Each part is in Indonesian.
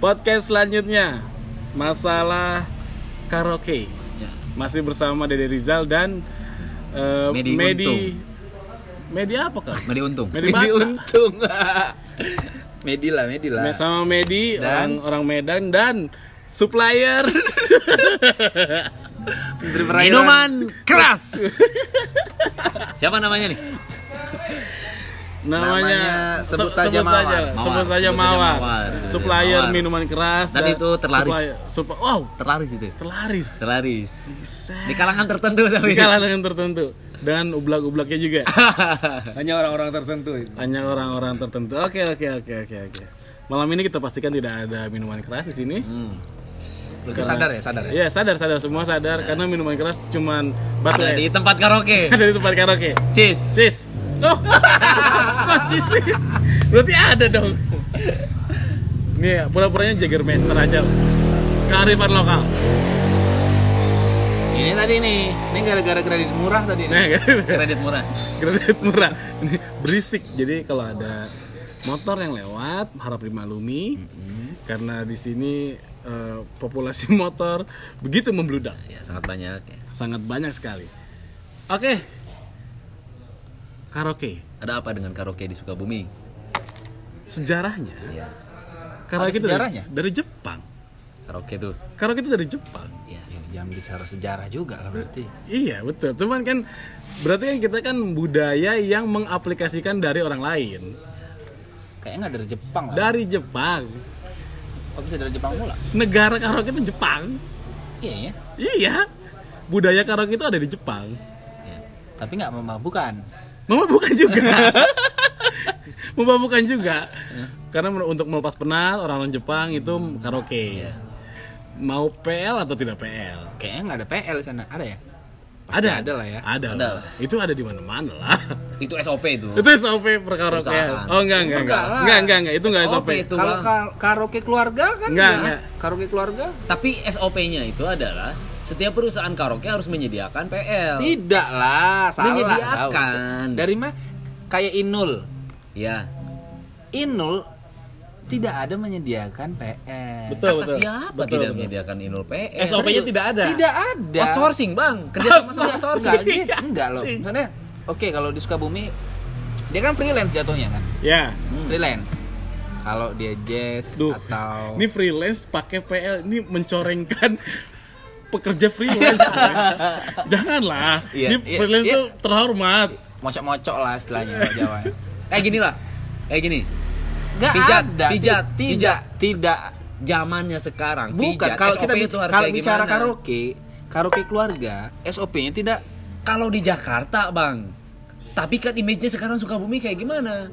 podcast selanjutnya masalah karaoke. Ya. Masih bersama Dede Rizal dan eh, Medi Medi Untung. Medi apa kak? Medi untung. Medi Medi untung. Medi lah, Medi lah. Sama Medi orang Dan? orang Medan dan supplier. Minuman keras. Siapa namanya nih? Namanya, Namanya sebut se- saja Mawar. saja, Mawar. sebut saja Sebut saja Mawar. Mawar. Supplier Mawar. minuman keras Dan itu terlaris. supplier- sup- wow, Terlaris itu. terlaris. Terlaris. Bisa. Di kalangan tertentu tapi. Di kalangan tertentu dan ublak-ublaknya juga. Hanya orang-orang tertentu itu. Hanya orang-orang tertentu. Oke, oke, oke, oke, oke. Malam ini kita pastikan tidak ada minuman keras di sini. Hmm. Lu sadar ya, sadar ya. Iya, sadar, sadar semua sadar karena minuman keras cuman batu Ada di es. tempat karaoke. ada di tempat karaoke. Cheese. Sis. Oh. Kok sis sih? Berarti ada dong. Nih, pura-puranya Jagermeister aja. Kearifan lokal. Ini tadi nih, ini gara-gara kredit murah tadi nih. Nah, Kredit murah. kredit murah. Ini berisik. Jadi kalau ada motor yang lewat harap dimaklumi karena di sini eh, populasi motor begitu membludak. Ya, sangat banyak ya. Sangat banyak sekali. Oke. Karaoke. Ada apa dengan karaoke di Sukabumi? Sejarahnya Ya. karaoke itu dari, sejarahnya? dari Jepang. Karaoke tuh. Karaoke itu dari Jepang. Ya. Jangan bicara sejarah juga lah berarti. Iya betul. Cuman kan berarti kan kita kan budaya yang mengaplikasikan dari orang lain. Kayaknya nggak dari Jepang lah. Dari Jepang. Kok bisa dari Jepang mula? Negara karaoke itu Jepang. Iya ya. Iya. Budaya karaoke itu ada di Jepang. ya. Tapi nggak memabukkan. Mama bukan juga. Mama bukan juga. Karena men- untuk melepas penat orang-orang Jepang itu karaoke. Iya. Mau PL atau tidak PL? Kayaknya nggak ada PL di sana. Ada ya? Pasti ada, ada lah ya. Ada, Ada lah. lah. Itu ada di mana-mana lah. Itu SOP itu. itu SOP perkara. Oh enggak enggak enggak. Enggak. Enggak enggak enggak itu enggak SOP SOP. itu. Kalau kar- karaoke keluarga kan Enggak, ya? enggak. Karaoke keluarga? Tapi SOP-nya itu adalah setiap perusahaan karaoke harus menyediakan PL. Tidak lah, salah. Menyediakan. tahu. Dari mah kayak Inul. Ya. Inul tidak ada menyediakan PL. Betul Kata betul. siapa Betul, tidak betul. menyediakan Inul PL? SOP-nya tidak ada. Tidak ada. Outsourcing, Bang. Kerja sama sama Enggak, outsourcing. enggak gitu. Enggak loh. Misalnya, oke kalau di Sukabumi dia kan freelance jatuhnya kan. Ya. Freelance. Kalau dia jazz Duh. atau Ini freelance pakai PL ini mencorengkan pekerja freelance. Janganlah. Iya, ini iya, freelance iya. tuh terhormat. mocok-mocok lah istilahnya Jawa. Kayak gini lah. Kayak gini. Enggak Pijat, ada. pijat, tidak, pijat. tidak. Zamannya sekarang. Bukan pijat, kalau SOP kita kalau bicara gimana? karaoke, karaoke keluarga, SOP-nya tidak Kalau di Jakarta, Bang. Tapi kan image-nya sekarang Sukabumi kayak gimana?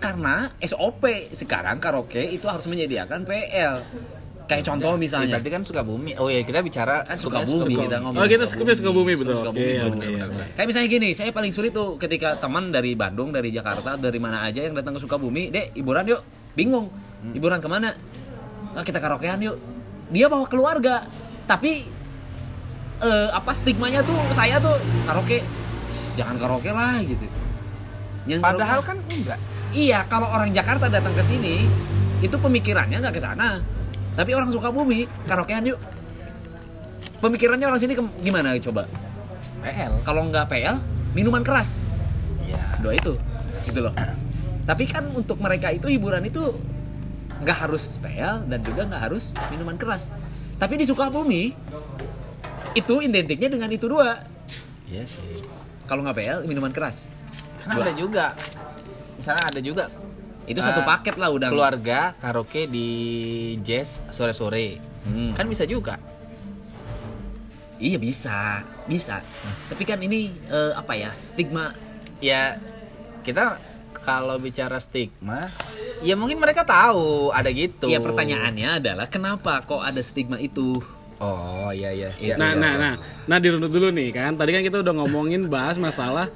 Karena SOP sekarang karaoke itu harus menyediakan PL. Kayak contoh Ya, misalnya. berarti kan Sukabumi. Oh ya, kita bicara Kan Sukabumi Sukabumi. kita ngomong. Oh, kita betul. Sukabumi, Iya, betul, benar, benar, benar. benar. Kayak misalnya gini, saya paling sulit tuh ketika teman dari Bandung, dari Jakarta, dari mana aja yang datang ke Sukabumi, dek hiburan yuk, bingung, hiburan ke mana? Ah, kita karaokean yuk. Dia bawa keluarga, tapi eh, apa stigmanya tuh saya tuh karaoke, jangan karaoke lah gitu. Yang Padahal karaoke- kan enggak. Iya, kalau orang Jakarta datang ke sini, itu pemikirannya nggak ke sana. Tapi orang Sukabumi, karaokean yuk. Pemikirannya orang sini ke- gimana coba? PL. Kalau nggak PL, minuman keras. Ya. Dua itu, gitu loh. Tapi kan untuk mereka itu hiburan itu nggak harus PL dan juga nggak harus minuman keras. Tapi di Sukabumi itu identiknya dengan itu dua. Iya sih. Kalau nggak PL, minuman keras. Kan ada juga. Misalnya ada juga Itu Eh, satu paket lah udah. keluarga karaoke di jazz sore-sore. Hmm. Kan bisa juga. Iya bisa, bisa. Tapi kan ini eh, apa ya stigma Ya kita kalau bicara stigma, ya mungkin mereka tahu ada gitu. Ya pertanyaannya adalah kenapa kok ada stigma itu? Oh iya iya. siap, Nah, siap, nah, siap. nah, nah dirunut dulu nih kan. Tadi kan kita udah ngomongin bahas masalah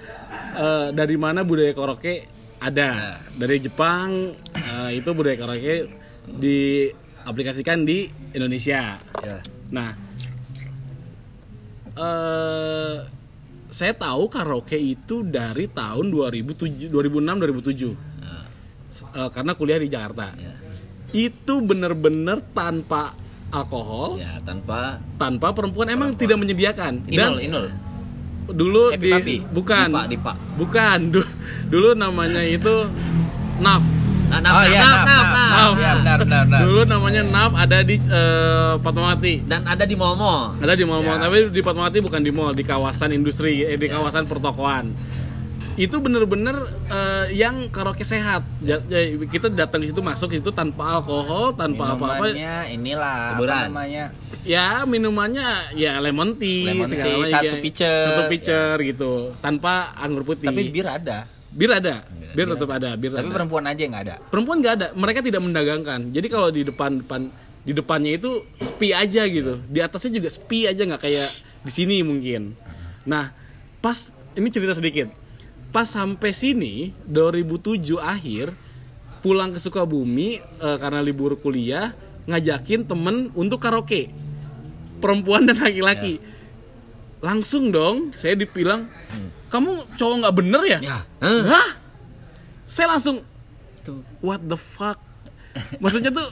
eh, dari mana budaya karaoke ada. Dari Jepang eh, itu budaya karaoke diaplikasikan di Indonesia. Ya. Nah, eh saya tahu karaoke itu dari tahun 2007, 2006 2007. Nah, eh, karena kuliah di Jakarta. ya. itu bener-bener tanpa alkohol, Ya, tanpa tanpa perempuan emang tidak menyediakan. Dan Inul, Inul. Dulu Happy di Papi. bukan Dipa, Dipa. bukan Du- dulu namanya itu NAF. Nah, nah, oh iya, nah, naf, naf, naf. Iya, benar, benar, benar. Dulu namanya NAF ada di eh, Fatmawati. Dan ada di mall-mall. Ada di mall-mall, Ya. tapi di Fatmawati bukan di mall, di kawasan industri, eh, di kawasan pertokoan. Itu bener-bener eh, yang karaoke sehat. Ja- ja- kita datang situ masuk situ tanpa alkohol, tanpa apa-apa. Minumannya inilah Hiburan. apa namanya? Ya minumannya ya lemon tea, Lemon tea, satu pitcher. satu pitcher gitu, tanpa anggur putih. Tapi bir ada. bir ada, bir tetap ada, bir Tapi ada. perempuan aja yang nggak ada. perempuan nggak ada mereka tidak mendagangkan jadi kalau di depan depan di depannya itu sepi aja gitu di atasnya juga sepi aja nggak kayak di sini mungkin nah pas ini cerita sedikit pas sampai sini 2007 akhir pulang ke Sukabumi eh, karena libur kuliah ngajakin temen untuk karaoke perempuan dan laki-laki langsung dong saya dibilang kamu cowok nggak bener ya, Ya. Hah? Saya langsung what the fuck? Maksudnya tuh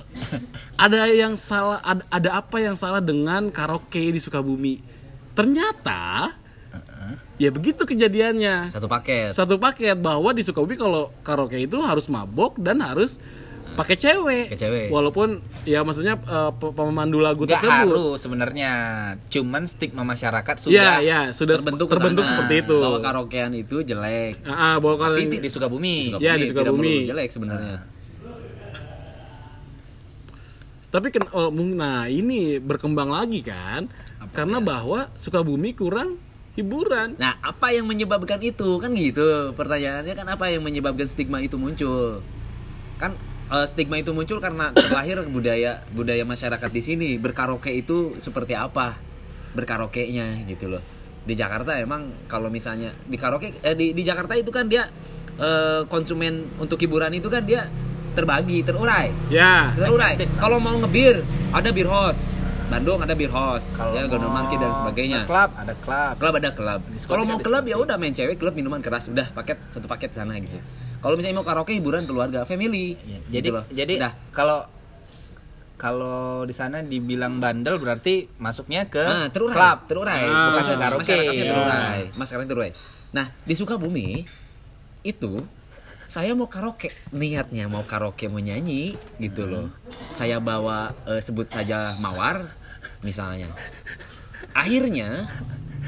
ada yang salah ada, ada apa yang salah dengan karaoke di Sukabumi? Ternyata ya begitu kejadiannya. Satu paket. Satu paket bahwa di Sukabumi kalau karaoke itu harus mabok dan harus pakai cewek. Cewek. Walaupun ya maksudnya pe- pemandu lagu Nggak tersebut. harus sebenarnya. Cuman stigma masyarakat Ya, sudah ya, sudah terbentuk terbentuk, seperti itu. bahwa karaokean itu jelek. Ah, ah, bahwa kalau Tapi di Sukabumi. Ya, di Sukabumi. jelek sebenarnya. Tapi ken- oh, nah ini berkembang lagi kan karena bahwa Sukabumi kurang hiburan. Nah, apa yang menyebabkan itu? Kan gitu. Pertanyaannya kan apa yang menyebabkan stigma itu muncul? Kan eh, stigma itu muncul karena terlahir budaya budaya masyarakat di sini berkaraoke itu seperti apa? Berkaraoke-nya gitu loh. Di Jakarta emang kalau misalnya di karaoke eh, di di Jakarta itu kan dia eh, konsumen untuk hiburan itu kan dia terbagi, terurai. Ya, Terurai. Kalau mau ngebir, ada bir house. Bandung ada bir house, Kalau ya Gondol Monkey dan sebagainya. Klub ada klub. Klub ada klub. Kalau mau ada klub ya udah main cewek, klub minuman keras, udah paket satu paket sana gitu. Kalau misalnya mau karaoke hiburan keluarga, family. Gitu Jadi loh. jadi udah. kalau kalau di sana dibilang bandel berarti masuknya ke Ah, terurai, klub, terurai, Ah, bukan ke karaoke. Masyarakatnya Ya. terurai, masyarakatnya terurai. Nah, di Sukabumi itu saya mau karaoke, niatnya mau karaoke mau nyanyi gitu loh. Saya bawa eh, sebut saja mawar misalnya. Akhirnya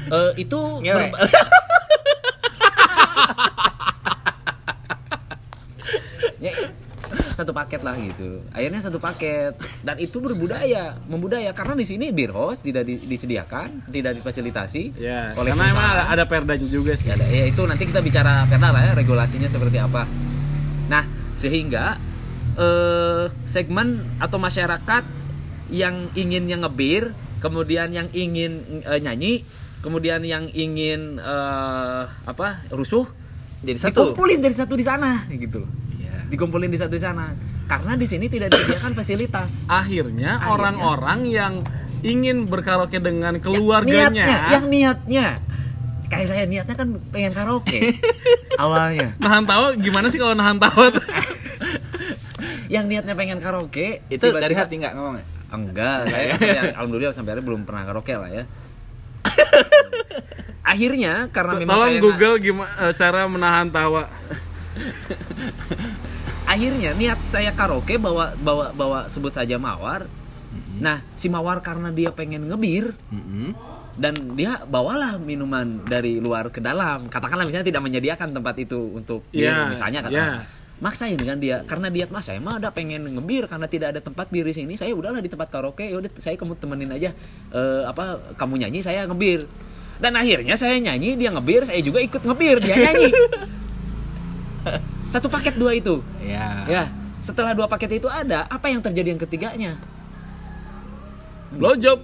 eh, itu ber- Ya, satu paket lah gitu. Akhirnya satu paket dan itu berbudaya, membudaya karena di sini beer house tidak di- disediakan, tidak difasilitasi ya. oleh Karena emang ada, ada perdanya juga sih. Ya, ada- ya itu nanti kita bicara perda lah ya regulasinya seperti apa. Nah sehingga eh, segmen atau masyarakat yang ingin yang ngebir, kemudian yang ingin eh, nyanyi, kemudian yang ingin eh, apa rusuh, Jadi satu. dikumpulin dari satu di sana gitu loh. Dikumpulin di satu sana. Karena di sini tidak disediakan fasilitas. Akhirnya, orang-orang yang ingin berkaraoke dengan Niatnya, keluarganya yang niatnya. Kayak saya niatnya kan pengen karaoke awalnya. nahan tawa gimana sih kalau nahan tawa tuh? yang niatnya pengen karaoke Itu tiba-tiba- dari hati nggak ngomongnya? enggak saya, saya alhamdulillah sampai hari belum pernah karaoke lah ya akhirnya karena memang Tolong saya Google gimana cara menahan tawa. Akhirnya niat saya karaoke bawa bawa bawa sebut saja mawar. Nah si mawar karena dia pengen ngebir Mm-mm. dan dia bawalah minuman dari luar ke dalam. Katakanlah misalnya tidak menyediakan tempat itu untuk bir Iya, misalnya iya. katakan. Maksain kan dia karena dia mas saya mah ada pengen ngebir karena tidak ada tempat bir di sini saya udahlah di tempat karaoke ya udah saya kamu temenin aja Eh, apa kamu nyanyi saya ngebir. Dan akhirnya saya nyanyi dia ngebir saya juga ikut ngebir dia nyanyi satu paket dua itu Ya. ya setelah dua paket itu ada apa yang terjadi yang ketiganya Blowjob.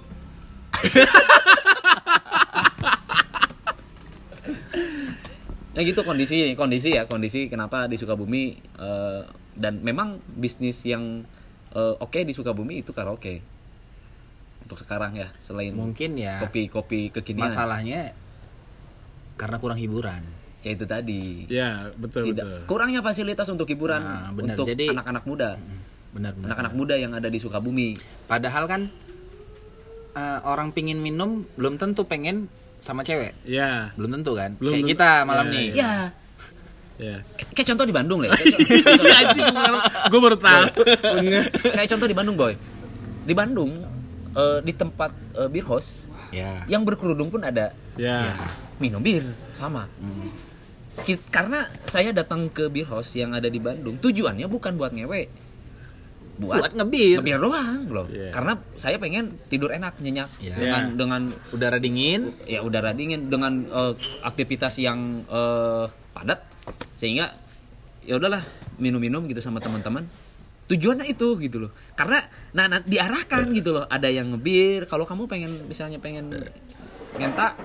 ya gitu kondisi kondisi ya kondisi kenapa di Sukabumi eh, dan memang bisnis yang eh, oke di Sukabumi itu karaoke untuk sekarang ya selain Mungkin ya kopi-kopi kekinian masalahnya karena kurang hiburan. Ya itu tadi Ya, betul tidak betul. kurangnya fasilitas untuk hiburan Nah, benar. untuk Jadi- anak-anak muda Benar, benar, anak-anak muda yang ada di Sukabumi Padahal kan eh, orang pingin minum belum tentu pengen sama cewek. Ya. Belum tentu kan? Belum Kayak kita malam Iya, nih. ya Ya. kayak kayak contoh di Bandung lah gue baru tahu. kayak contoh di Bandung boy di Bandung eh, di tempat eh, beer house Ya. yang berkerudung pun ada ya. minum bir sama Ki- karena saya datang ke beer house yang ada di Bandung tujuannya bukan buat ngewe buat, Buat ngebir. ngebir doang loh Iya. karena saya pengen tidur enak nyenyak Iya. dengan Iya. dengan Udara dingin. ya udara dingin dengan eh, aktivitas yang eh, padat sehingga ya udahlah minum-minum gitu sama teman-teman tujuannya itu gitu loh karena nah, nah, diarahkan gitu loh ada yang ngebir kalau kamu pengen misalnya pengen ngentak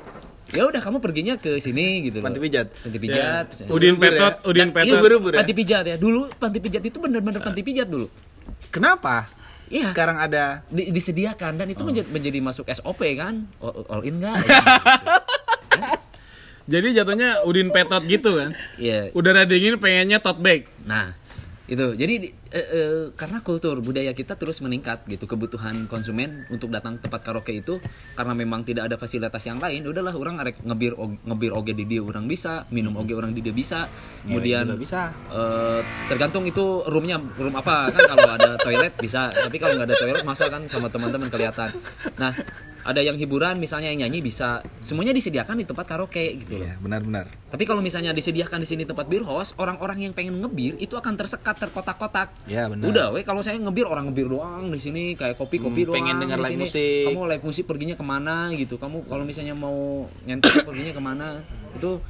ya udah kamu perginya ke sini gitu loh Panti pijat. panti pijat. Ya. Udin Petot, ya. Udin Iya, Petot. ubur-ubur ya? panti pijat ya dulu panti pijat itu bener-bener panti pijat dulu Kenapa? Iya. Sekarang ada Di- disediakan dan itu menjadi, menjadi masuk SOP kan all, all in enggak Jadi jatuhnya Udin Petot gitu kan. Iya. Udara dingin pengennya tote bag. Nah, itu. Jadi di- eh, eh, karena kultur budaya kita terus meningkat gitu, kebutuhan konsumen untuk datang tempat karaoke itu karena memang tidak ada fasilitas yang lain, udahlah orang arek ngebir ngebir oge di dia orang bisa, minum oge orang di dia bisa. Kemudian juga bisa. eh, tergantung itu roomnya room apa kan kalau ada toilet bisa, tapi kalau nggak ada toilet masa kan sama teman-teman kelihatan. Nah, ada yang hiburan misalnya yang nyanyi bisa, semuanya disediakan di tempat karaoke gitu loh. Iya, benar-benar. Tapi kalau misalnya disediakan di sini tempat bir house, orang-orang yang pengen ngebir itu akan tersekat terkotak-kotak. Ya, benar. Udah, we kalau saya ngebir orang ngebir doang di sini kayak kopi-kopi Hmm, doang. pengen denger di live sini. musik. Kamu live musik perginya ke mana gitu? Kamu kalau misalnya mau nyentuh perginya ke mana? Itu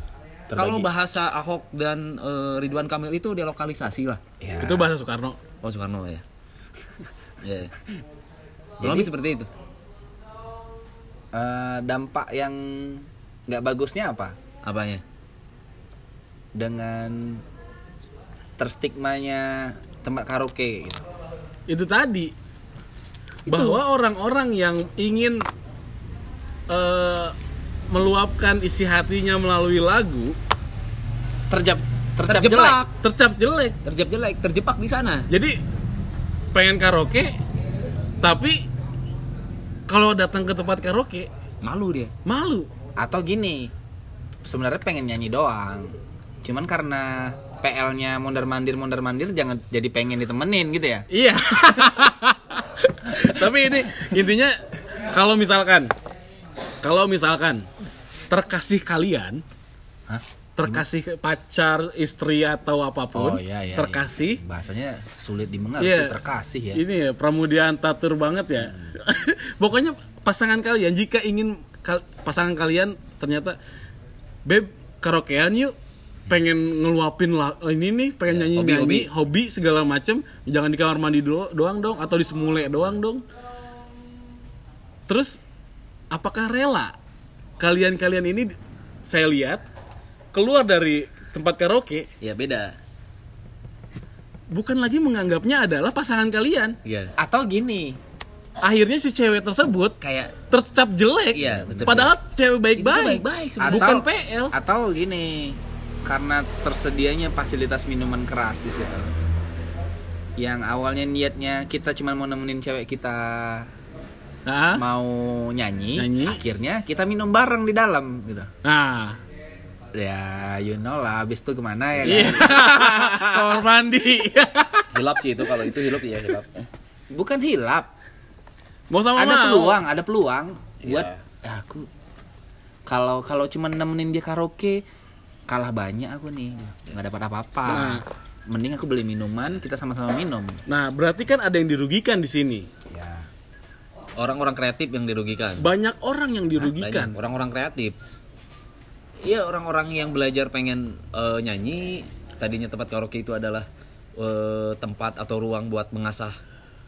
kalau bahasa Ahok dan eh, Ridwan Kamil itu delokalisasi lah. Ya. Itu bahasa Soekarno. Oh Soekarno ya. Ya. Kurang lebih seperti itu. Eh, dampak yang nggak bagusnya apa? Apanya? Dengan terstigmanya tempat karaoke gitu. Itu tadi bahwa orang-orang yang ingin eh, meluapkan isi hatinya melalui lagu terjab jelek. Terjebak, tercap jelek. terjebak jelek, terjebak di sana. Jadi pengen karaoke tapi kalau datang ke tempat karaoke Malu dia. malu. Atau gini, sebenarnya pengen nyanyi doang. Cuman karena PL-nya mondar-mandir mondar-mandir jangan jadi pengen ditemenin gitu ya. Iya. Tapi ini intinya kalau misalkan kalau misalkan terkasih kalian, Hah? Terkasih pacar, istri atau apa pun, Oh, iya, iya, terkasih. Bahasanya sulit dimengerti, Iya. terkasih ya. Ini ya pramudian tatur banget ya. Pokoknya pasangan kalian jika ingin kal- pasangan kalian ternyata beb karaokean yuk pengen ngeluapin lah ini nih pengen Ya, nyanyi hobi, nyanyi hobi. segala macem jangan di kamar mandi do- doang dong atau di semule doang dong terus apakah rela kalian-kalian ini saya lihat keluar dari tempat karaoke Ya beda. bukan lagi menganggapnya adalah pasangan kalian Iya. Atau gini, akhirnya si cewek tersebut Kayak tercap jelek Iya, tercap padahal cewek baik-baik baik-baik sebenarnya. bukan Atau- PL atau gini, karena tersedianya fasilitas minuman keras di situ. Yang awalnya niatnya kita cuma mau nemenin cewek kita nah, mau nyanyi, Nyanyi. akhirnya kita minum bareng di dalam gitu. nah Ya, you know lah, habis itu ke mana ya kan? iya kamar mandi Hilap sih itu kalau itu hilap ya hilap. Bukan hilap, mau sama ada mau peluang, ada peluang buat Iya. "Ah, aku kalau kalau cuma nemenin dia karaoke kalah banyak aku nih, nggak dapat apa-apa. Nah. Mending aku beli minuman, kita sama-sama minum. nah berarti kan ada yang dirugikan di sini Ya. Orang-orang kreatif yang dirugikan. banyak orang yang dirugikan orang-orang kreatif. Iya orang-orang yang belajar pengen eh, nyanyi. Tadinya tempat karaoke itu adalah eh, tempat atau ruang buat mengasah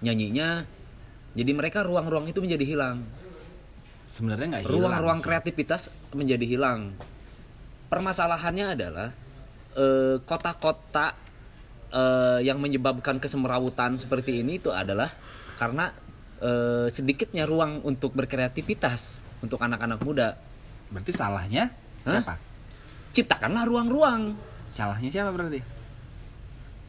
nyanyinya. Jadi mereka ruang-ruang itu menjadi hilang. Sebenarnya nggak hilang. ruang-ruang kreativitas menjadi hilang. Permasalahannya adalah eh, kota-kota eh, yang menyebabkan kesemrawutan seperti ini itu adalah karena eh, sedikitnya ruang untuk berkreativitas untuk anak-anak muda. Berarti salahnya Hah? siapa? Ciptakanlah ruang-ruang. Salahnya siapa berarti?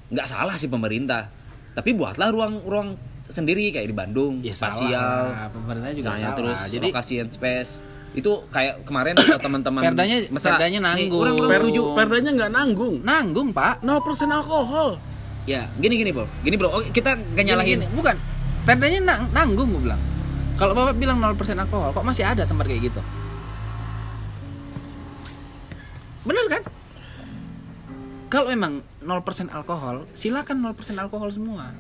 Nggak salah sih pemerintah. tapi buatlah ruang-ruang sendiri kayak di Bandung Ya, spasial salah. Pemerintah juga misalnya salah. terus Jadi- lokasi and space itu kayak kemarin ada teman-teman Perdanya- mesra. perdanya Nih, nanggung. orang belum Per, setuju perdanya nggak nanggung Nanggung, Pak. 0% alkohol ya gini gini bro gini bro oke kita gak Gini, nyalahin gini, bukan. Perdanya nang- nanggung gue bilang. Kalau Bapak bilang 0% alkohol, kok masih ada tempat kayak gitu? Bener kan? Kalau memang 0% alkohol, silakan 0% alkohol semua.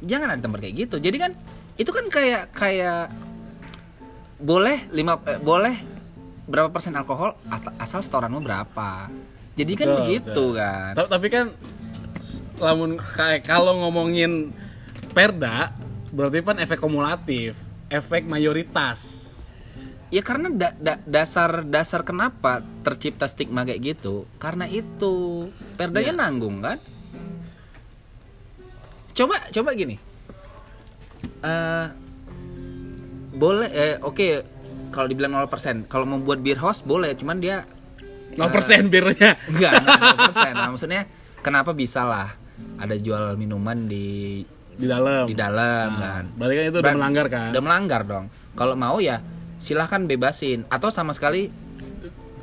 Jangan ada tempat kayak gitu. Jadi kan itu kan kayak kayak boleh lima eh, boleh berapa persen alkohol asal setoranmu berapa. Jadi kan Betul, begitu betul. kan. Ta- tapi kan lamun kayak kalau ngomongin perda berarti kan efek kumulatif efek mayoritas Ya karena da- da- dasar dasar kenapa tercipta stigma kayak gitu karena itu perdanya nanggung kan. Coba coba gini. eh boleh eh oke kalau dibilang 0% kalau mau buat beer house boleh cuman dia 0% birnya enggak enggak 0%. Nah, maksudnya kenapa bisa lah ada jual minuman di di dalam di dalam Nah, kan. berarti kan itu udah melanggar kan Udah melanggar dong. Kalau mau ya silahkan bebasin. Atau sama sekali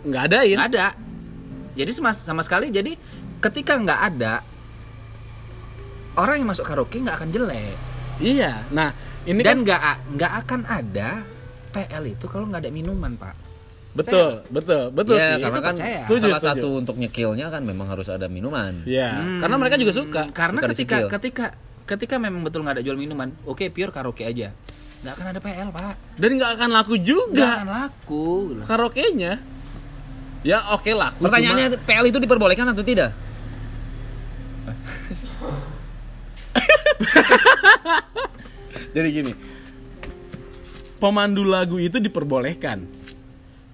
nggak ada ya nggak ada. Jadi sama, sama sekali jadi ketika nggak ada orang yang masuk karaoke nggak akan jelek. Iya. Nah ini dan kan nggak a- nggak akan ada PL itu kalau nggak ada minuman pak. Betul betul betul ya, sih. karena itu kan percaya. Setuju, salah setuju. satu untuk nyekilnya kan memang harus ada minuman. Ya Hmm, karena mereka juga suka. Karena Suka ketika disikil. ketika ketika memang betul nggak ada jual minuman oke pure karaoke aja nggak akan ada PL pak. Dan nggak akan laku nggak juga akan laku. Karaoke-nya. Ya oke laku pertanyaannya PL itu diperbolehkan atau tidak? Cuma- jadi gini. Pemandu lagu itu diperbolehkan.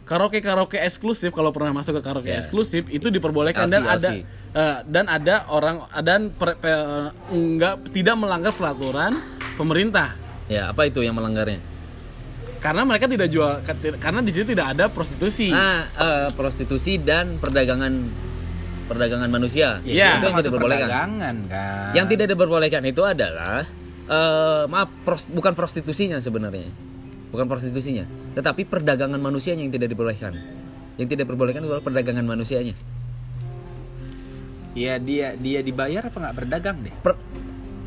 Karaoke karaoke eksklusif kalau pernah masuk ke karaoke Ya. eksklusif itu diperbolehkan LC, dan ada LC. eh, dan ada orang dan per, pe- enggak tidak melanggar peraturan pemerintah ya apa itu yang melanggarnya? Karena mereka tidak jual karena di sini tidak ada prostitusi. Nah eh, prostitusi dan perdagangan perdagangan manusia. Iya. itu yang tidak diperbolehkan. perdagangan kan? Yang tidak diperbolehkan itu adalah eh, maaf pros- bukan prostitusinya sebenarnya. Bukan prostitusinya tetapi perdagangan manusianya yang tidak diperbolehkan. Yang tidak diperbolehkan adalah perdagangan manusianya. Iya dia dia dibayar apa nggak berdagang deh? Per-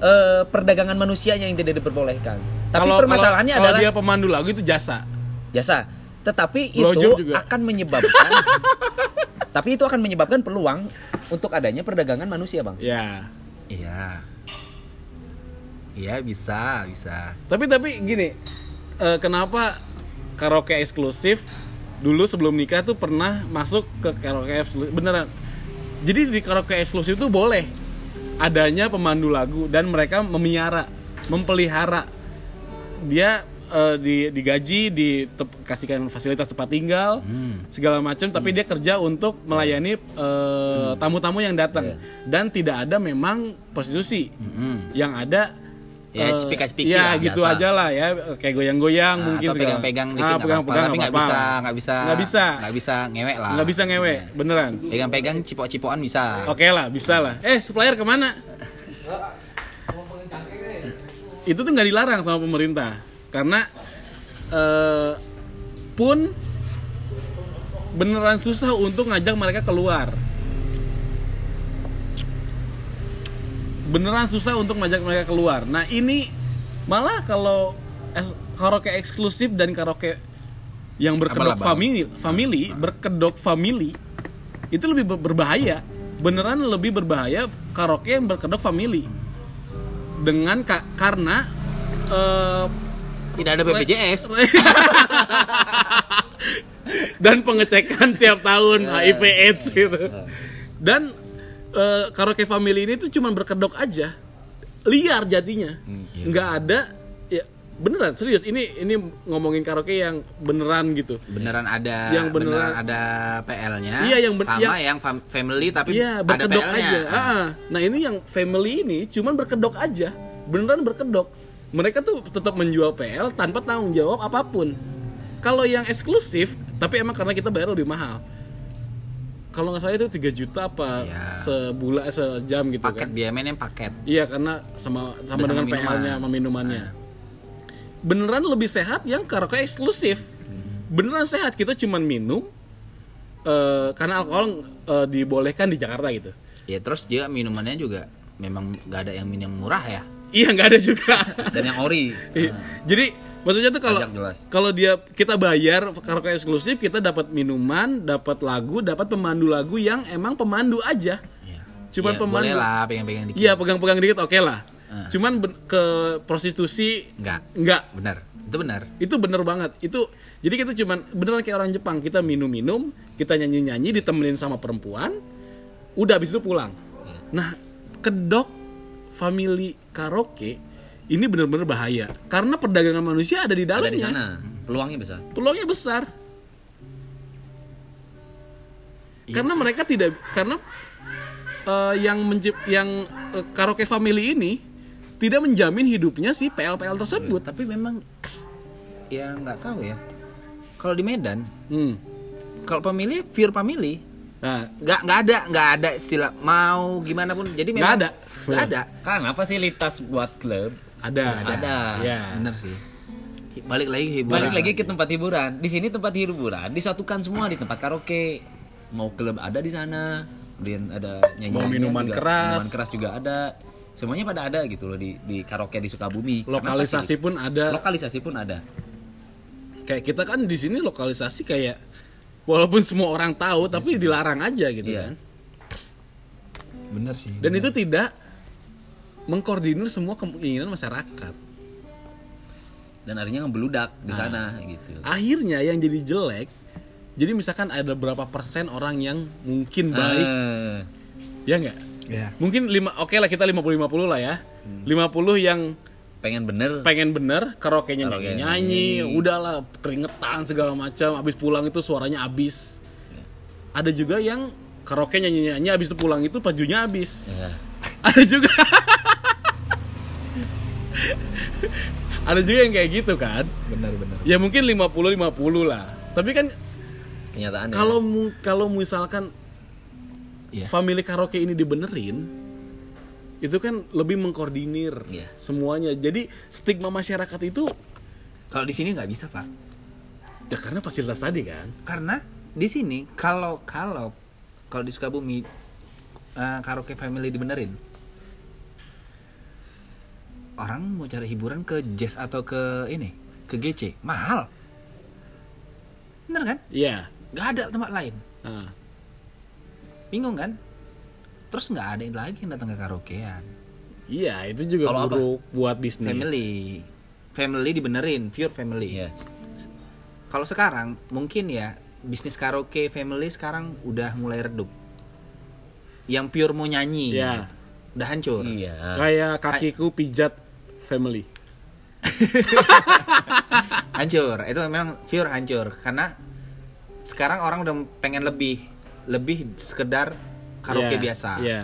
eh, perdagangan manusianya yang tidak diperbolehkan. Tapi Kalau- permasalahannya kalau, kalau adalah dia pemandu lagu itu jasa. Jasa. Tetapi Blowjob itu juga. akan menyebabkan tapi itu akan menyebabkan peluang untuk adanya perdagangan manusia bang. Ya Iya. Iya bisa, bisa. tapi tapi gini eh, kenapa karaoke eksklusif? Dulu sebelum nikah tuh pernah masuk ke karaoke eksklusif. Beneran. Jadi di karaoke eksklusif tuh boleh adanya pemandu lagu dan mereka memiara mempelihara. Dia eh, di digaji dikasihkan fasilitas tempat tinggal segala macam tapi dia kerja untuk melayani eh, tamu-tamu yang datang. Dan tidak ada memang prostitusi. Yang ada Ya, eh, cipika-cipiki ya lah, gitu biasa. aja lah ya kayak goyang-goyang Nah, mungkin atau pegang-pegang Ah, dikit nggak pegang-pegang apa-apa, tapi nggak bisa, nggak bisa, nggak bisa nggak bisa ngewek lah. nggak bisa ngewe beneran Pegang-pegang cipok-cipokan bisa. Oke lah, bisa lah. Eh, supplier ke mana? Itu tuh nggak dilarang sama pemerintah, karena eh, pun beneran susah untuk ngajak mereka keluar. Beneran susah untuk ngajak mereka keluar. Nah ini malah kalau es- karaoke eksklusif dan karaoke yang berkedok family, family berkedok family itu lebih ber- berbahaya beneran lebih berbahaya karaoke yang berkedok family dengan ka- karena eh, Tidak ada BPJS. dan pengecekan tiap tahun HIV AIDS gitu dan eh, karaoke family ini tuh cuma berkedok aja liar jadinya nggak ada ya beneran serius ini ini ngomongin karaoke yang beneran gitu Beneran ada Yang beneran- ada PL-nya. Iya, yang ben- sama yang- yang, fam- family tapi Iya, ada berkedok PL-nya. aja. Ah, Nah, ini yang family ini cuman berkedok aja. Beneran berkedok. Mereka tuh tetap menjual PL tanpa tanggung jawab apa pun. Kalau yang eksklusif, tapi emang karena kita bayar lebih mahal. Kalau nggak salah itu 3 juta apa Iya. sebulan eh, sejam gitu paket kan. dia mainnya paket Iya karena sama sama sama dengan. PL-nya sama minumannya. Beneran lebih sehat yang karaoke eksklusif. Beneran sehat kita cuman minum eh, karena alkohol eh, dibolehkan di Jakarta gitu. ya terus dia minumannya juga memang nggak ada yang minum murah ya Iya nggak ada juga. Dan yang ori. Iya. Jadi maksudnya tuh kalau kalau dia kita bayar karaoke eksklusif kita dapat minuman, dapat lagu, dapat pemandu lagu yang emang pemandu aja. Iya. Cuman Ya, pemandu. boleh lah pegang-pegang dikit Iya pegang-pegang dikit oke lah. Ah. Cuman ke prostitusi enggak enggak. benar itu benar Itu bener banget. Itu jadi kita cuman beneran kayak orang Jepang kita minum-minum, kita nyanyi-nyanyi ditemenin sama perempuan, udah habis itu pulang. Iya. Nah, kedok family karaoke ini bener-bener bahaya karena perdagangan manusia ada di Ada dalamnya. di sana. Peluangnya besar. Peluangnya besar. Iya. Karena mereka tidak karena eh, yang mencip yang eh, karaoke family ini tidak menjamin hidupnya si PL-PL tersebut. tapi memang ya nggak tahu ya kalau di Medan Hmm. kalau pemilih pure pemilih Nah, nggak nggak ada nggak ada istilah mau gimana pun jadi Nggak memang ada. nggak ada Karena fasilitas buat klub ada. Ada. Ya. bener sih balik lagi ke hiburan balik lagi ke tempat hiburan. Di sini tempat hiburan disatukan semua di tempat karaoke. Mau klub ada di sana, dan ada nyanyi Mau minuman keras. minuman keras juga ada. Semuanya pada ada gitu loh di di karaoke di Sukabumi. Lokalisasi pun fasili- ada. lokalisasi pun ada. Kayak kita kan di sini lokalisasi kayak walaupun semua orang tahu tapi dilarang aja gitu Iya. kan. bener sih Dan itu tidak mengkoordinir semua keinginan masyarakat. Dan akhirnya ngebeludak Ah. di sana gitu. Akhirnya yang jadi jelek, jadi misalkan ada berapa persen orang yang mungkin baik, Eh, ya nggak? ya Mungkin lima, oke lah kita 50-50 lah ya. 50 yang pengen bener pengen bener karaoke-nya Karaoke, nyanyi, udahlah keringetan segala macam, habis pulang itu suaranya habis. Ada juga yang karaoke nyanyi-nyanyi habis itu pulang itu bajunya habis. ya. Ada juga. Ada juga yang kayak gitu kan. bener Ya mungkin 50-50 lah. Tapi kan kenyataannya kalau mu- kalau misalkan Iya. family karaoke ini dibenerin itu kan lebih mengkoordinir Iya. semuanya. Jadi stigma masyarakat itu kalau di sini nggak bisa pak ya karena fasilitas tadi kan. karena di sini kalau kalau kalau di Sukabumi eh, karaoke family dibenerin orang mau cari hiburan ke jazz atau ke ini ke GC mahal bener kan Iya. nggak ada tempat lain Nah, bingung kan terus nggak ada yang lagi yang datang ke karaokean iya, itu juga apa? buruk buat bisnis. family family dibenerin pure family Iya. kalau sekarang mungkin ya bisnis karaoke family sekarang udah mulai redup yang pure mau nyanyi Iya. udah hancur Iya. Kayak kakiku pijat family. hancur itu memang pure hancur karena sekarang orang udah pengen lebih lebih sekedar karaoke Iya, biasa Iya.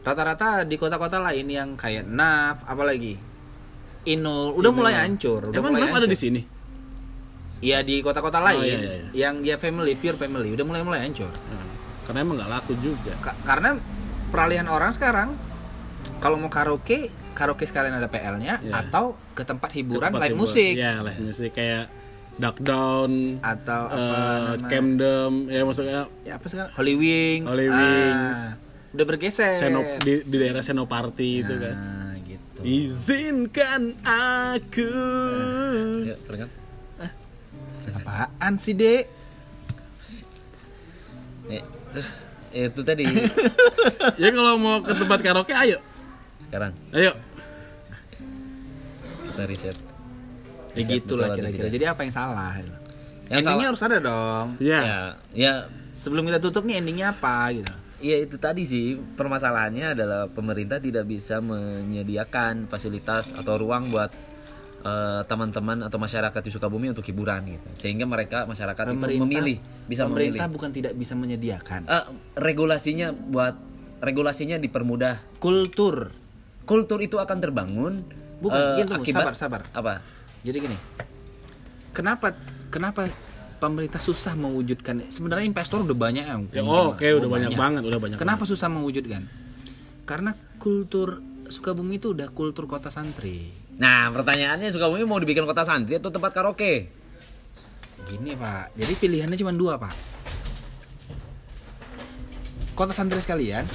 rata-rata di kota-kota lain yang kayak Naf apalagi Inul udah mulai hancur udah Emang mulai Naf ada hancur. di sini? Iya di kota-kota Oh, lain iya, iya, iya. yang dia family pure family udah mulai mulai hancur Nah, karena emang nggak laku juga. Ka- karena peralihan orang sekarang kalau mau karaoke karaoke sekalian ada PL-nya Iya. atau ke tempat hiburan Tempat live musik Iya, live musik kayak Duck Down, atau apa eh nama- Camdem, ya maksudnya ya apa sekarang Holy Wings Holy Ah, Wings. udah bergeser Senop di, di daerah Senoparty itu kan. nah gitu Izinkan aku. Ya, kan? apaan sih dek Ya, terus itu tadi ya kalau mau ke tempat karaoke ayo. Sekarang Ayo. kita riset. ya Riset gitulah betul atau kira-kira jadi apa yang salah Yang endingnya salah- harus ada dong Ya. Ya, ya sebelum kita tutup nih endingnya apa gitu Ya itu tadi sih permasalahannya adalah pemerintah tidak bisa menyediakan fasilitas atau ruang buat eh, teman-teman atau masyarakat di Sukabumi untuk hiburan gitu. Sehingga mereka masyarakat itu memilih bisa memilih. pemerintah bukan tidak bisa menyediakan Eh, regulasinya buat regulasinya dipermudah. kultur Kultur itu akan terbangun Bukan, eh, gini, tunggu, akibat sabar, sabar. Apa? Jadi gini, kenapa kenapa pemerintah susah mewujudkan. Sebenarnya investor udah banyak yang. Ya, oh, oke, udah banyak banget, udah banyak Kenapa susah mewujudkan? Karena kultur Sukabumi itu udah kultur kota santri. Nah, pertanyaannya Sukabumi mau dibikin kota santri atau tempat karaoke? Gini pak, jadi pilihannya cuma dua pak. Kota santri sekalian,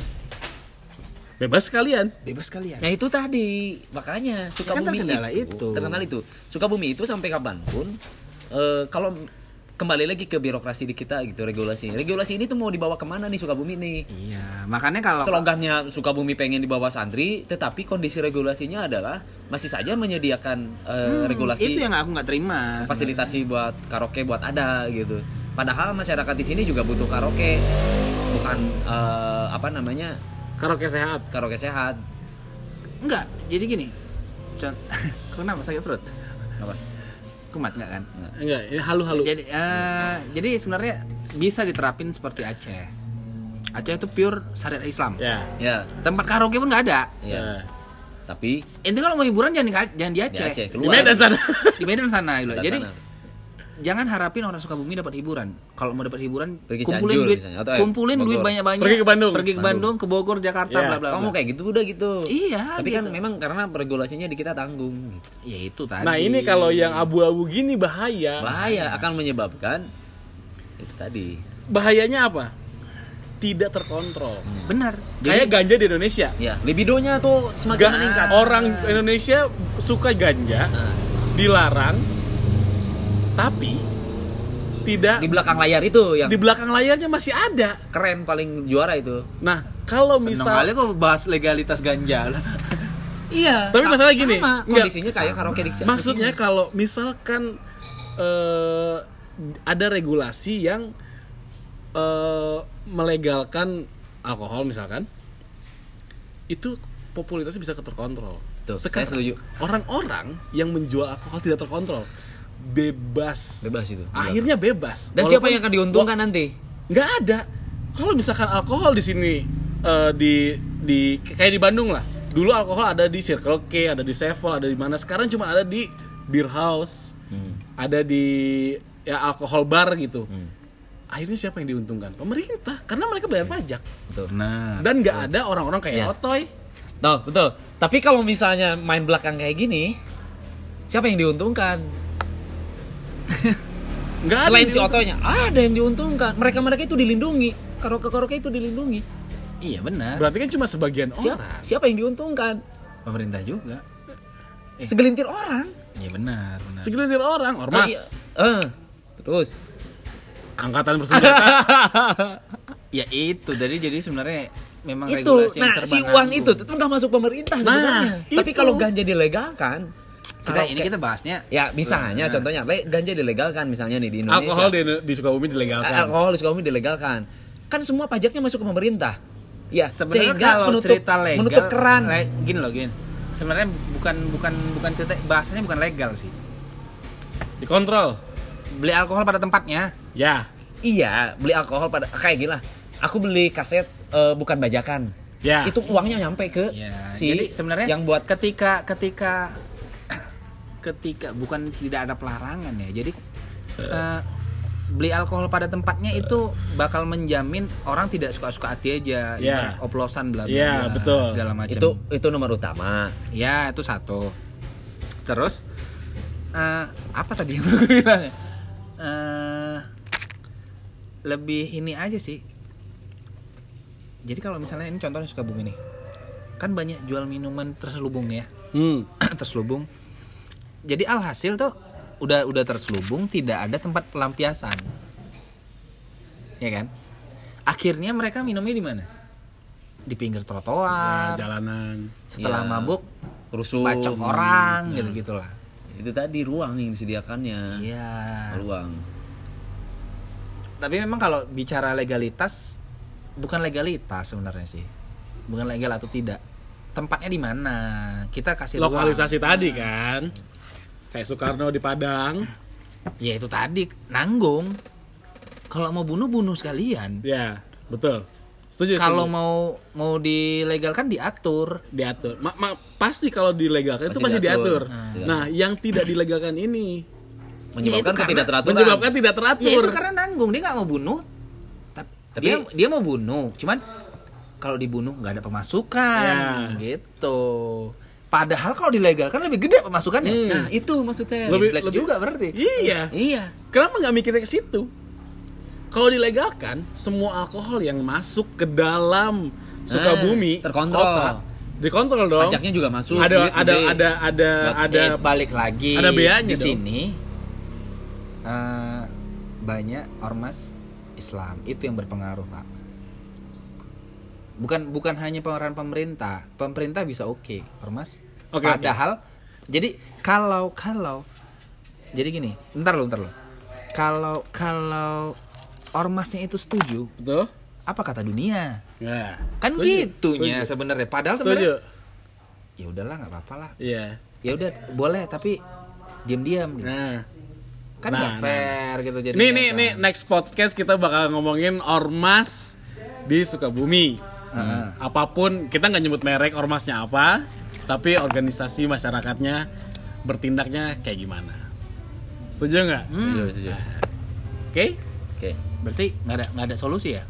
Bebas sekalian. bebas sekalian. Nah itu tadi makanya Sukabumi terkendala itu. terkenal itu Sukabumi itu sampai kapan pun eh, kalau kembali lagi ke birokrasi di kita gitu regulasi regulasi ini tuh mau dibawa ke mana nih Sukabumi nih Iya, makanya kalau slogannya Sukabumi pengen dibawa santri tetapi kondisi regulasinya adalah masih saja menyediakan eh, regulasi itu yang aku nggak terima. fasilitasi buat karaoke buat ada gitu padahal masyarakat di sini juga butuh karaoke bukan eh, apa namanya Karaoke sehat. karaoke sehat Enggak, jadi gini. Con Kenapa sakit perut? apa Kumat nggak kan? Enggak, ini halu-halu. Jadi eh, jadi sebenarnya bisa diterapin seperti Aceh. Aceh itu pure syariat Islam. Ya. ya Tempat karaoke pun nggak ada. ya Ya. tapi Intinya kalau mau hiburan jangan di, jangan di di Aceh. Aceh Di Medan sana. Di Medan sana gitu. Jadi sana. Jangan harapin orang Sukabumi dapat hiburan. Kalau mau dapat hiburan, Pergi kumpulin Cianjur duit, misalnya, atau, eh, kumpulin duit banyak-banyak. Pergi ke Bandung. Pergi ke Bandung, ke Bogor, Jakarta, Iya. bla bla kamu kayak gitu udah gitu Iya, tapi kan gitu. memang karena regulasinya di kita tanggung. Ya itu tadi. Nah, ini kalau yang abu-abu gini bahaya. bahaya akan menyebabkan itu tadi Bahayanya apa? Tidak terkontrol. benar. Kayak ganja di Indonesia. ya libidonya tuh semakin Ga- meningkat orang Indonesia suka ganja, Nah, dilarang, tapi tidak di belakang layar itu yang di belakang layarnya masih ada. keren paling juara itu Nah, kalau misal kali kok bahas legalitas ganja. iya Tapi sa- masalah gini, sama enggak, kondisinya kayak karaoke di maksudnya kalau misalkan eh, ada regulasi yang eh, melegalkan alkohol misalkan, itu popularitasnya bisa terkontrol. Tuh, saya setuju. Orang-orang yang menjual alkohol tidak terkontrol, bebas. Bebas itu, bebas. Akhirnya bebas. dan siapa yang akan diuntungkan nanti? nggak ada. Kalau misalkan alkohol di sini eh, di di kayak di Bandung lah. Dulu alkohol ada di Circle K ada di Sevel ada di mana. Sekarang cuma ada di beer house ada di ya alkohol bar gitu. Akhirnya siapa yang diuntungkan? Pemerintah. Karena mereka bayar pajak. Betul. Nah, dan nggak ada orang-orang kayak Iya. Otoy. Tuh, betul. Tapi kalau misalnya main belakang kayak gini siapa yang diuntungkan nggak ada selain yang si diuntungkan. otonya ada yang diuntungkan mereka mereka itu dilindungi karaoke itu dilindungi iya benar. berarti kan cuma sebagian siapa orang siapa yang diuntungkan Pemerintah juga. segelintir orang Iya benar, benar. segelintir orang Oh, iya. ormas Eh, terus angkatan bersenjata Ya itu, jadi jadi sebenarnya memang itu regulasi yang nah serba si uang nanggung. itu tetap nggak masuk pemerintah Nah, sebenarnya tapi itu. kalau ganja dilegalkan kita karaoke- ini kita bahasnya ya misalnya Nah. contohnya. Le- ganja dilegalkan misalnya nih di Indonesia. Alkohol di, di Sukabumi dilegalkan. Alkohol di Sukabumi dilegalkan. Kan semua pajaknya masuk ke pemerintah. Ya sebenarnya kalau menutup, cerita legal menutup keran. le- gini loh gini. Sebenarnya bukan bukan bukan cerita bahasanya bukan legal sih. Dikontrol. Beli alkohol pada tempatnya. Ya. Iya beli alkohol pada kayak gila aku beli kaset eh, bukan bajakan. Ya. Itu uangnya nyampe ke ya si jadi sebenarnya yang buat ketika ketika ketika bukan tidak ada pelarangan ya jadi eh, beli alkohol pada tempatnya itu bakal menjamin orang tidak suka-suka hati aja Ya. ibarat oplosan bla bla Ya, bla, betul. segala macam itu itu nomor utama Ya itu satu. Terus eh, apa tadi yang gue bilang? ya? Eh, lebih ini aja sih. Jadi kalau misalnya ini contohnya Sukabumi nih, kan banyak jual minuman terselubung nih ya, hmm. terselubung. Jadi alhasil tuh udah udah terselubung, tidak ada tempat pelampiasan, ya kan? Akhirnya mereka minumnya di mana? Di pinggir Ya, trotoar. jalanan. Setelah Ya. mabuk, rusuh. bacok orang gitu gitulah. Itu tadi ruang yang disediakannya. Iya. Ruang. Tapi memang kalau bicara legalitas bukan legalitas sebenarnya sih. Bukan legal atau tidak. Tempatnya di mana? Kita kasih ruang. lokalisasi tadi kan kayak Soekarno di Padang. Ya itu tadi. Nanggung. Kalau mau bunuh bunuh sekalian. Ya betul. Setuju kalau mau mau dilegalkan diatur. Diatur. Ma- ma- pasti kalau dilegalkan itu Pasti pasti diatur, diatur. nah. Yang tidak dilegalkan ini menyebabkan karena- ketidakteraturan. Menyebabkan tidak teratur. Ya itu karena nanggung. Dia nggak mau bunuh. Tapi, Tapi- dia dia mau bunuh, cuman kalau dibunuh nggak ada pemasukan. Ya. gitu. Padahal kalau dilegalkan lebih gede pemasukannya. Hmm. Nah, itu maksud saya. Lebih- Black juga berarti. Iya. Iya. Kenapa nggak mikirnya ke situ? Kalau dilegalkan, semua alkohol yang masuk ke dalam Sukabumi Eh, terkontrol. kota, dikontrol dong. Pajaknya juga masuk. ada duit ada, ada ada ada Eh, balik lagi ada beanya di dong. sini eh, banyak ormas Islam itu yang berpengaruh pak bukan bukan hanya peran pemerintah pemerintah bisa oke ormas Oke, padahal jadi kalau kalau jadi gini ntar lo ntar lo kalau kalau ormasnya itu setuju Betul? apa kata dunia Ya. kan Setuju, gitunya sebenarnya padahal sebenarnya ya udahlah nggak apa-apa lah Iya. ya udah boleh tapi diam-diam gitu. Nah. kan Nah, nggak nah. fair gitu jadi Nih nih nih next podcast kita bakal ngomongin ormas di Sukabumi. Heeh. Apa pun kita nggak nyebut merek ormasnya apa, tapi organisasi masyarakatnya bertindaknya kayak gimana. Setuju nggak? Setuju, setuju. Oke? Oke. berarti nggak ada nggak ada solusi ya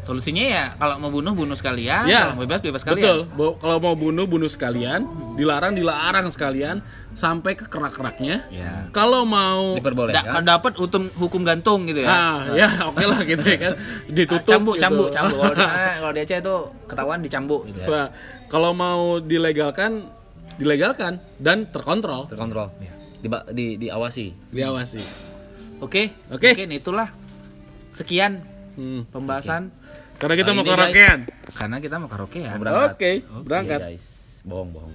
solusinya ya kalau mau bunuh bunuh sekalian Ya. kalau mau bebas bebas Betul. sekalian Bo- Kalau mau bunuh bunuh sekalian, dilarang dilarang sekalian sampai ke kerak-keraknya. Ya. Kalau mau Da- Diperbolehkan. kalau dapat hukum hukum gantung gitu ya Ah, ya oke lah gitu ya kan. Ditutup cambuk gitu. cambuk cambuk kalau di sana kalau di Aceh itu ketahuan dicambuk gitu ya. Nah, kalau mau dilegalkan, dilegalkan dan terkontrol, Terkontrol. Di, di diawasi. diawasi. oke Oke. mungkin itulah sekian Hmm. pembahasan Karena kita Hari mau guys. karaokean. karena kita mau karaoke ya Mau berangkat. Oke, Iya, berangkat. guys. Bohong, bohong.